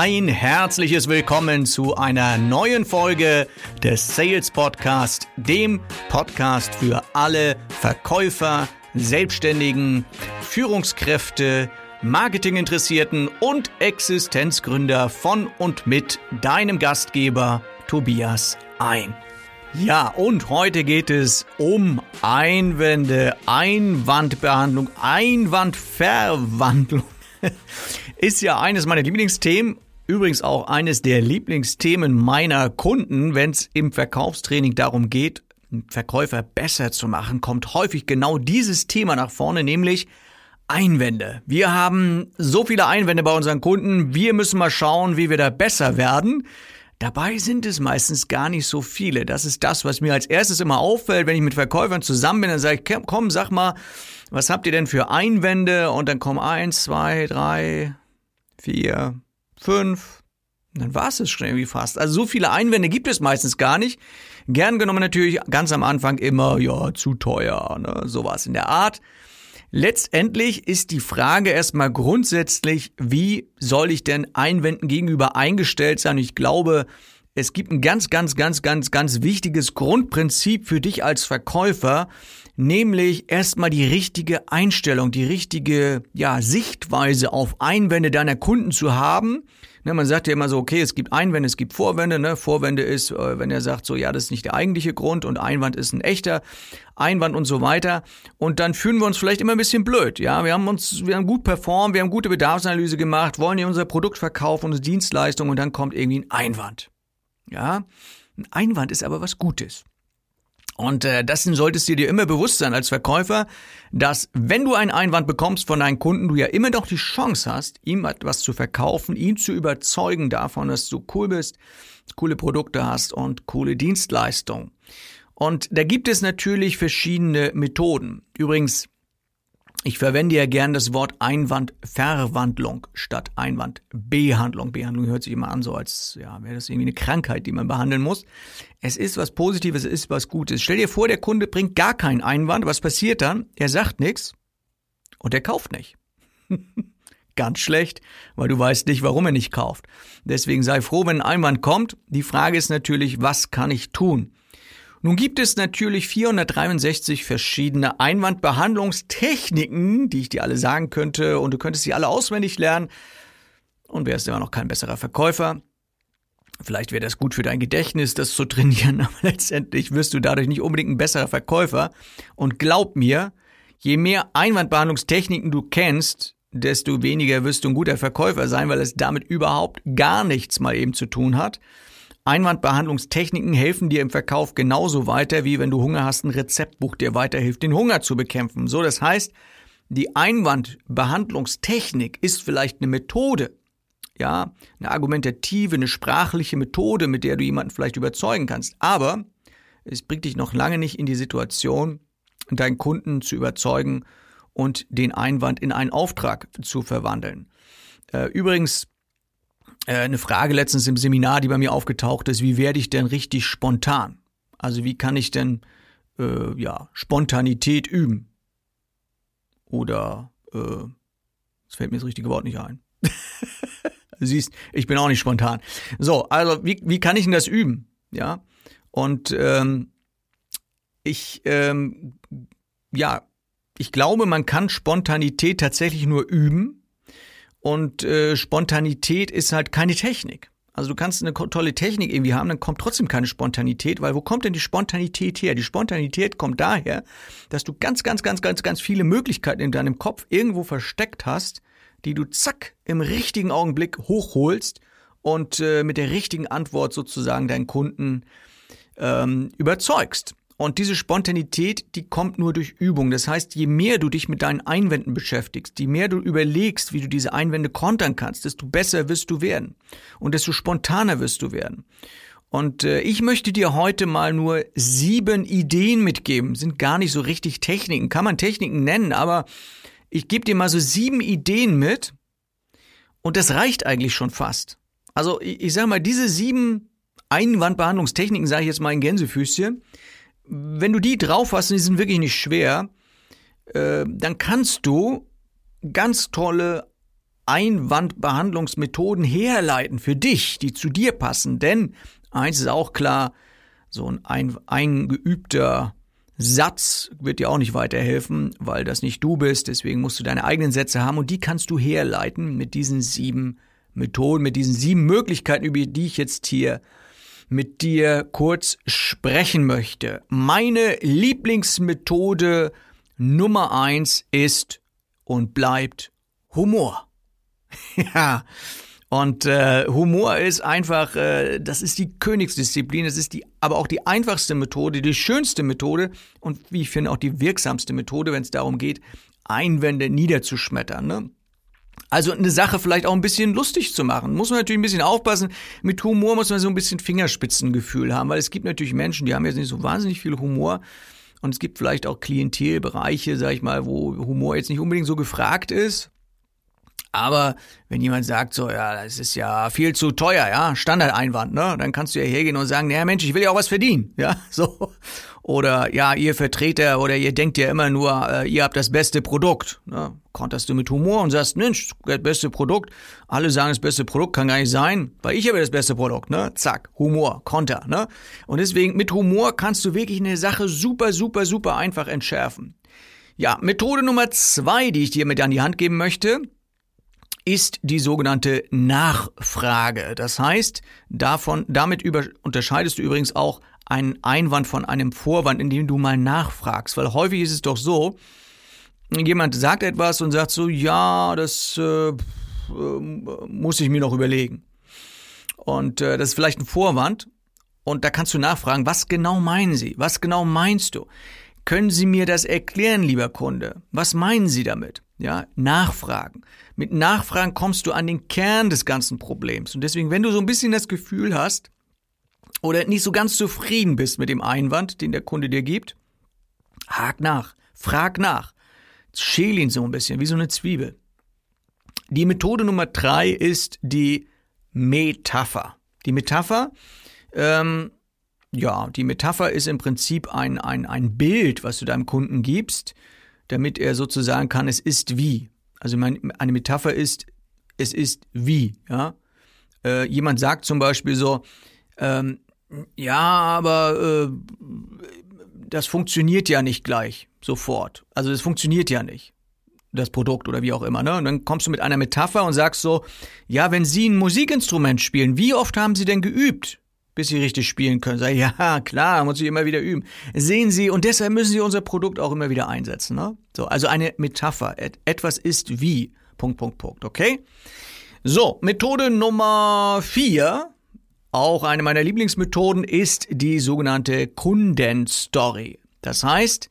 ein herzliches Willkommen zu einer neuen Folge des Sales Podcast, dem Podcast für alle Verkäufer, Selbstständigen, Führungskräfte, Marketinginteressierten und Existenzgründer von und mit deinem Gastgeber Tobias ein. Ja, und heute geht es um Einwände, Einwandbehandlung, Einwandverwandlung. Ist ja eines meiner Lieblingsthemen. Übrigens auch eines der Lieblingsthemen meiner Kunden, wenn es im Verkaufstraining darum geht, Verkäufer besser zu machen, kommt häufig genau dieses Thema nach vorne, nämlich Einwände. Wir haben so viele Einwände bei unseren Kunden, wir müssen mal schauen, wie wir da besser werden. Dabei sind es meistens gar nicht so viele. Das ist das, was mir als erstes immer auffällt, wenn ich mit Verkäufern zusammen bin. Dann sage ich, komm, sag mal, was habt ihr denn für Einwände? Und dann kommen eins, zwei, drei, vier, fünf. Dann war es es schon irgendwie fast. Also so viele Einwände gibt es meistens gar nicht. Gern genommen natürlich ganz am Anfang immer, ja, zu teuer, ne? sowas in der Art. Letztendlich ist die Frage erstmal grundsätzlich, wie soll ich denn Einwänden gegenüber eingestellt sein? Ich glaube, es gibt ein ganz, ganz, ganz, ganz, ganz wichtiges Grundprinzip für dich als Verkäufer, nämlich erstmal die richtige Einstellung, die richtige ja, Sichtweise auf Einwände deiner Kunden zu haben Ne, man sagt ja immer so, okay, es gibt Einwände, es gibt Vorwände. Ne? Vorwände ist, äh, wenn er sagt, so ja, das ist nicht der eigentliche Grund und Einwand ist ein echter Einwand und so weiter. Und dann fühlen wir uns vielleicht immer ein bisschen blöd. Ja, wir haben uns, wir haben gut performt, wir haben gute Bedarfsanalyse gemacht, wollen ja unser Produkt verkaufen, unsere Dienstleistung und dann kommt irgendwie ein Einwand. Ja, ein Einwand ist aber was Gutes. Und äh, dessen solltest du dir immer bewusst sein als Verkäufer, dass wenn du einen Einwand bekommst von deinen Kunden, du ja immer noch die Chance hast, ihm etwas zu verkaufen, ihn zu überzeugen davon, dass du cool bist, coole Produkte hast und coole Dienstleistungen. Und da gibt es natürlich verschiedene Methoden. Übrigens, ich verwende ja gern das Wort Einwandverwandlung statt Einwandbehandlung. Behandlung hört sich immer an, so als ja, wäre das irgendwie eine Krankheit, die man behandeln muss. Es ist was Positives, es ist was Gutes. Stell dir vor, der Kunde bringt gar keinen Einwand. Was passiert dann? Er sagt nichts und er kauft nicht. Ganz schlecht, weil du weißt nicht, warum er nicht kauft. Deswegen sei froh, wenn ein Einwand kommt. Die Frage ist natürlich, was kann ich tun? Nun gibt es natürlich 463 verschiedene Einwandbehandlungstechniken, die ich dir alle sagen könnte und du könntest sie alle auswendig lernen und wärst immer noch kein besserer Verkäufer. Vielleicht wäre das gut für dein Gedächtnis, das zu trainieren, aber letztendlich wirst du dadurch nicht unbedingt ein besserer Verkäufer. Und glaub mir, je mehr Einwandbehandlungstechniken du kennst, desto weniger wirst du ein guter Verkäufer sein, weil es damit überhaupt gar nichts mal eben zu tun hat. Einwandbehandlungstechniken helfen dir im Verkauf genauso weiter, wie wenn du Hunger hast, ein Rezeptbuch dir weiterhilft, den Hunger zu bekämpfen. So, das heißt, die Einwandbehandlungstechnik ist vielleicht eine Methode, ja, eine argumentative, eine sprachliche Methode, mit der du jemanden vielleicht überzeugen kannst. Aber es bringt dich noch lange nicht in die Situation, deinen Kunden zu überzeugen und den Einwand in einen Auftrag zu verwandeln. Äh, übrigens, eine Frage letztens im Seminar, die bei mir aufgetaucht ist, wie werde ich denn richtig spontan? Also wie kann ich denn äh, ja Spontanität üben? Oder äh, es fällt mir das richtige Wort nicht ein. siehst, ich bin auch nicht spontan. So, also wie, wie kann ich denn das üben? Ja. Und ähm, ich ähm, ja, ich glaube, man kann Spontanität tatsächlich nur üben und äh, Spontanität ist halt keine Technik. Also du kannst eine tolle Technik irgendwie haben, dann kommt trotzdem keine Spontanität, weil wo kommt denn die Spontanität her? Die Spontanität kommt daher, dass du ganz, ganz, ganz, ganz, ganz viele Möglichkeiten in deinem Kopf irgendwo versteckt hast, die du zack im richtigen Augenblick hochholst und äh, mit der richtigen Antwort sozusagen deinen Kunden ähm, überzeugst. Und diese Spontanität, die kommt nur durch Übung. Das heißt, je mehr du dich mit deinen Einwänden beschäftigst, je mehr du überlegst, wie du diese Einwände kontern kannst, desto besser wirst du werden. Und desto spontaner wirst du werden. Und äh, ich möchte dir heute mal nur sieben Ideen mitgeben. Sind gar nicht so richtig Techniken. Kann man Techniken nennen, aber ich gebe dir mal so sieben Ideen mit. Und das reicht eigentlich schon fast. Also ich, ich sage mal, diese sieben Einwandbehandlungstechniken, sage ich jetzt mal in Gänsefüßchen, wenn du die drauf hast, und die sind wirklich nicht schwer, äh, dann kannst du ganz tolle Einwandbehandlungsmethoden herleiten für dich, die zu dir passen. Denn eins ist auch klar, so ein eingeübter Satz wird dir auch nicht weiterhelfen, weil das nicht du bist. Deswegen musst du deine eigenen Sätze haben und die kannst du herleiten mit diesen sieben Methoden, mit diesen sieben Möglichkeiten, über die ich jetzt hier mit dir kurz sprechen möchte. Meine Lieblingsmethode Nummer eins ist und bleibt Humor. ja, und äh, Humor ist einfach, äh, das ist die Königsdisziplin, das ist die, aber auch die einfachste Methode, die schönste Methode und wie ich finde auch die wirksamste Methode, wenn es darum geht, Einwände niederzuschmettern. Ne? Also eine Sache vielleicht auch ein bisschen lustig zu machen. Muss man natürlich ein bisschen aufpassen. Mit Humor muss man so ein bisschen Fingerspitzengefühl haben, weil es gibt natürlich Menschen, die haben jetzt nicht so wahnsinnig viel Humor. Und es gibt vielleicht auch Klientelbereiche, sag ich mal, wo Humor jetzt nicht unbedingt so gefragt ist. Aber wenn jemand sagt so, ja, das ist ja viel zu teuer, ja, Standardeinwand, ne, dann kannst du ja hergehen und sagen, naja Mensch, ich will ja auch was verdienen, ja, so. Oder ja, ihr Vertreter oder ihr denkt ja immer nur, äh, ihr habt das beste Produkt. Ne? Konterst du mit Humor und sagst, Mensch, das beste Produkt. Alle sagen, das beste Produkt kann gar nicht sein, weil ich habe das beste Produkt. Ne? Zack, Humor, Konter. Ne? Und deswegen mit Humor kannst du wirklich eine Sache super, super, super einfach entschärfen. Ja, Methode Nummer zwei, die ich dir mit an die Hand geben möchte, ist die sogenannte Nachfrage. Das heißt, davon, damit über, unterscheidest du übrigens auch einen Einwand von einem Vorwand, indem du mal nachfragst. Weil häufig ist es doch so, jemand sagt etwas und sagt so, ja, das äh, muss ich mir noch überlegen. Und äh, das ist vielleicht ein Vorwand. Und da kannst du nachfragen, was genau meinen Sie? Was genau meinst du? Können Sie mir das erklären, lieber Kunde? Was meinen Sie damit? Ja, nachfragen. Mit Nachfragen kommst du an den Kern des ganzen Problems. Und deswegen, wenn du so ein bisschen das Gefühl hast oder nicht so ganz zufrieden bist mit dem Einwand, den der Kunde dir gibt, hak nach, frag nach, schäl ihn so ein bisschen, wie so eine Zwiebel. Die Methode Nummer drei ist die Metapher. Die Metapher, ähm, ja, die Metapher ist im Prinzip ein, ein, ein Bild, was du deinem Kunden gibst, damit er sozusagen kann, es ist wie. Also eine Metapher ist, es ist wie, ja. Äh, jemand sagt zum Beispiel so, ähm, ja, aber äh, das funktioniert ja nicht gleich sofort. Also es funktioniert ja nicht, das Produkt oder wie auch immer. Ne? Und dann kommst du mit einer Metapher und sagst so, ja, wenn Sie ein Musikinstrument spielen, wie oft haben Sie denn geübt? Bis sie richtig spielen können. Sag, ja, klar, muss ich immer wieder üben. Sehen Sie, und deshalb müssen Sie unser Produkt auch immer wieder einsetzen. Ne? So, also eine Metapher. Etwas ist wie. Punkt, Punkt, Punkt. Okay? So, Methode Nummer vier, auch eine meiner Lieblingsmethoden, ist die sogenannte Kundenstory. Das heißt,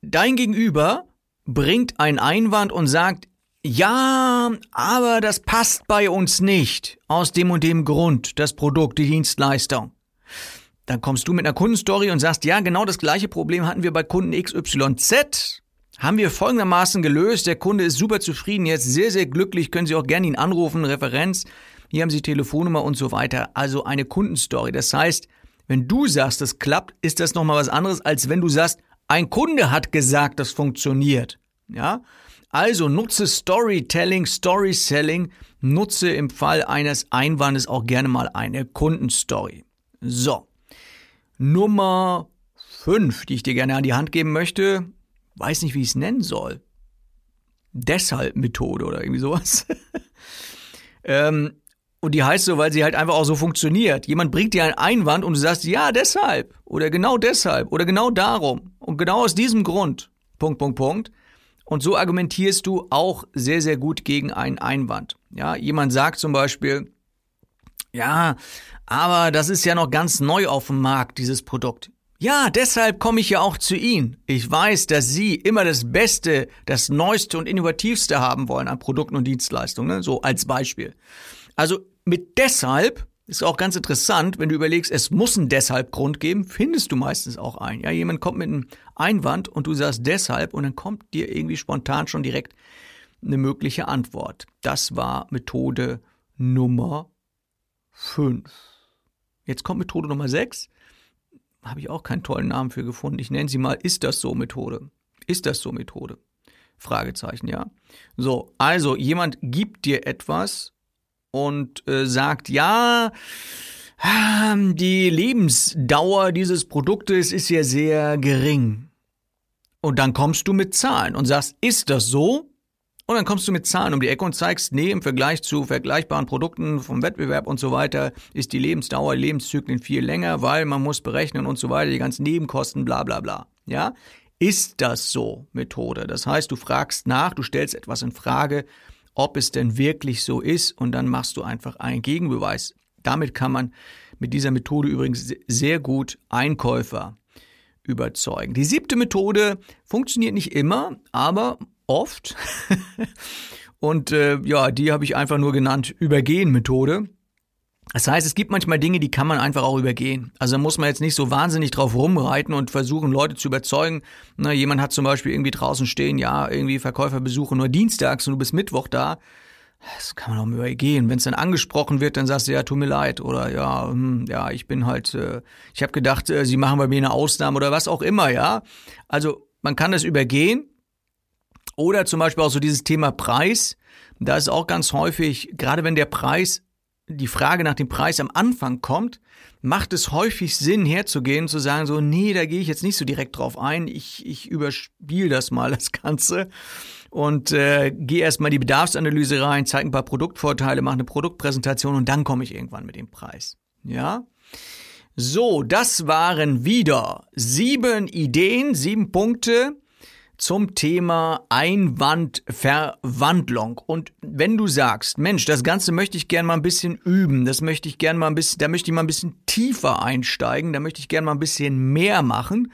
dein Gegenüber bringt einen Einwand und sagt, ja, aber das passt bei uns nicht. Aus dem und dem Grund. Das Produkt, die Dienstleistung. Dann kommst du mit einer Kundenstory und sagst, ja, genau das gleiche Problem hatten wir bei Kunden XYZ. Haben wir folgendermaßen gelöst. Der Kunde ist super zufrieden, jetzt sehr, sehr glücklich. Können Sie auch gerne ihn anrufen, Referenz. Hier haben Sie Telefonnummer und so weiter. Also eine Kundenstory. Das heißt, wenn du sagst, das klappt, ist das nochmal was anderes, als wenn du sagst, ein Kunde hat gesagt, das funktioniert. Ja? Also nutze Storytelling, Storyselling, nutze im Fall eines Einwandes auch gerne mal eine Kundenstory. So. Nummer 5, die ich dir gerne an die Hand geben möchte, weiß nicht, wie ich es nennen soll. Deshalb Methode oder irgendwie sowas. ähm, und die heißt so, weil sie halt einfach auch so funktioniert. Jemand bringt dir einen Einwand und du sagst, ja, deshalb. Oder genau deshalb. Oder genau darum. Und genau aus diesem Grund. Punkt, Punkt, Punkt. Und so argumentierst du auch sehr, sehr gut gegen einen Einwand. Ja, jemand sagt zum Beispiel, ja, aber das ist ja noch ganz neu auf dem Markt, dieses Produkt. Ja, deshalb komme ich ja auch zu Ihnen. Ich weiß, dass Sie immer das Beste, das Neueste und Innovativste haben wollen an Produkten und Dienstleistungen, ne? so als Beispiel. Also mit deshalb ist auch ganz interessant, wenn du überlegst, es muss einen deshalb Grund geben, findest du meistens auch einen. Ja, jemand kommt mit einem Einwand und du sagst deshalb und dann kommt dir irgendwie spontan schon direkt eine mögliche Antwort. Das war Methode Nummer 5. Jetzt kommt Methode Nummer 6. Habe ich auch keinen tollen Namen für gefunden. Ich nenne sie mal Ist das so Methode. Ist das so Methode. Fragezeichen, ja. So, also jemand gibt dir etwas und äh, sagt, ja, ähm, die Lebensdauer dieses Produktes ist ja sehr gering. Und dann kommst du mit Zahlen und sagst, ist das so? Und dann kommst du mit Zahlen um die Ecke und zeigst, nee, im Vergleich zu vergleichbaren Produkten vom Wettbewerb und so weiter ist die Lebensdauer, Lebenszyklen viel länger, weil man muss berechnen und so weiter, die ganzen Nebenkosten, bla bla bla. Ja? Ist das so Methode? Das heißt, du fragst nach, du stellst etwas in Frage, ob es denn wirklich so ist und dann machst du einfach einen Gegenbeweis. Damit kann man mit dieser Methode übrigens sehr gut Einkäufer überzeugen. Die siebte Methode funktioniert nicht immer, aber oft. Und äh, ja, die habe ich einfach nur genannt Übergehen-Methode. Das heißt, es gibt manchmal Dinge, die kann man einfach auch übergehen. Also da muss man jetzt nicht so wahnsinnig drauf rumreiten und versuchen, Leute zu überzeugen. Na, jemand hat zum Beispiel irgendwie draußen stehen, ja, irgendwie Verkäuferbesuche nur dienstags und du bist Mittwoch da. Das kann man auch übergehen. Wenn es dann angesprochen wird, dann sagst du, ja, tut mir leid. Oder ja, hm, ja, ich bin halt, äh, ich habe gedacht, äh, sie machen bei mir eine Ausnahme oder was auch immer, ja. Also man kann das übergehen oder zum Beispiel auch so dieses Thema Preis. Da ist auch ganz häufig, gerade wenn der Preis, die Frage nach dem Preis am Anfang kommt, macht es häufig Sinn herzugehen, zu sagen so, nee, da gehe ich jetzt nicht so direkt drauf ein, ich, ich überspiele das mal, das Ganze und äh, gehe erstmal die Bedarfsanalyse rein, zeige ein paar Produktvorteile, mache eine Produktpräsentation und dann komme ich irgendwann mit dem Preis. Ja? So, das waren wieder sieben Ideen, sieben Punkte, zum Thema Einwandverwandlung. Und wenn du sagst, Mensch, das Ganze möchte ich gerne mal ein bisschen üben, das möchte ich gerne mal ein bisschen, da möchte ich mal ein bisschen tiefer einsteigen, da möchte ich gerne mal ein bisschen mehr machen,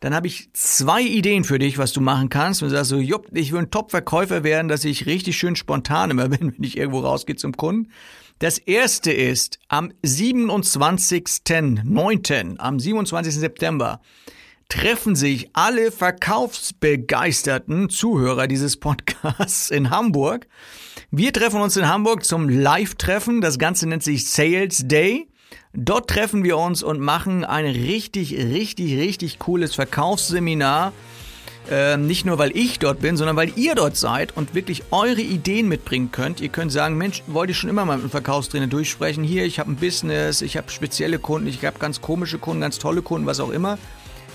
dann habe ich zwei Ideen für dich, was du machen kannst. Und du sagst so, jupp, ich will ein Top-Verkäufer werden, dass ich richtig schön spontan immer bin, wenn ich irgendwo rausgehe zum Kunden. Das erste ist am 27.09., am 27. September, treffen sich alle verkaufsbegeisterten Zuhörer dieses Podcasts in Hamburg. Wir treffen uns in Hamburg zum Live-Treffen. Das Ganze nennt sich Sales Day. Dort treffen wir uns und machen ein richtig, richtig, richtig cooles Verkaufsseminar. Ähm, nicht nur, weil ich dort bin, sondern weil ihr dort seid und wirklich eure Ideen mitbringen könnt. Ihr könnt sagen, Mensch, wollte ich schon immer mal mit einem Verkaufstrainer durchsprechen. Hier, ich habe ein Business, ich habe spezielle Kunden, ich habe ganz komische Kunden, ganz tolle Kunden, was auch immer.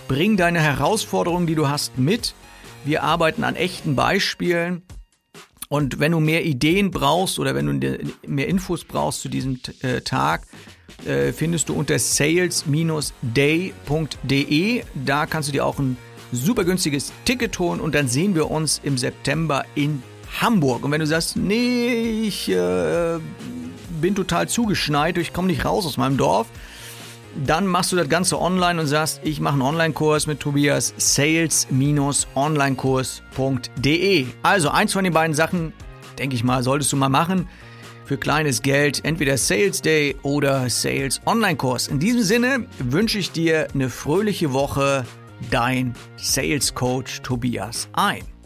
Bring deine Herausforderungen, die du hast, mit. Wir arbeiten an echten Beispielen. Und wenn du mehr Ideen brauchst oder wenn du mehr Infos brauchst zu diesem äh, Tag, äh, findest du unter sales-day.de. Da kannst du dir auch ein super günstiges Ticket holen und dann sehen wir uns im September in Hamburg. Und wenn du sagst, nee, ich äh, bin total zugeschneit, ich komme nicht raus aus meinem Dorf, dann machst du das Ganze online und sagst, ich mache einen Online-Kurs mit Tobias, sales-onlinekurs.de. Also eins von den beiden Sachen, denke ich mal, solltest du mal machen. Für kleines Geld, entweder Sales Day oder Sales Online-Kurs. In diesem Sinne wünsche ich dir eine fröhliche Woche, dein Sales Coach Tobias ein.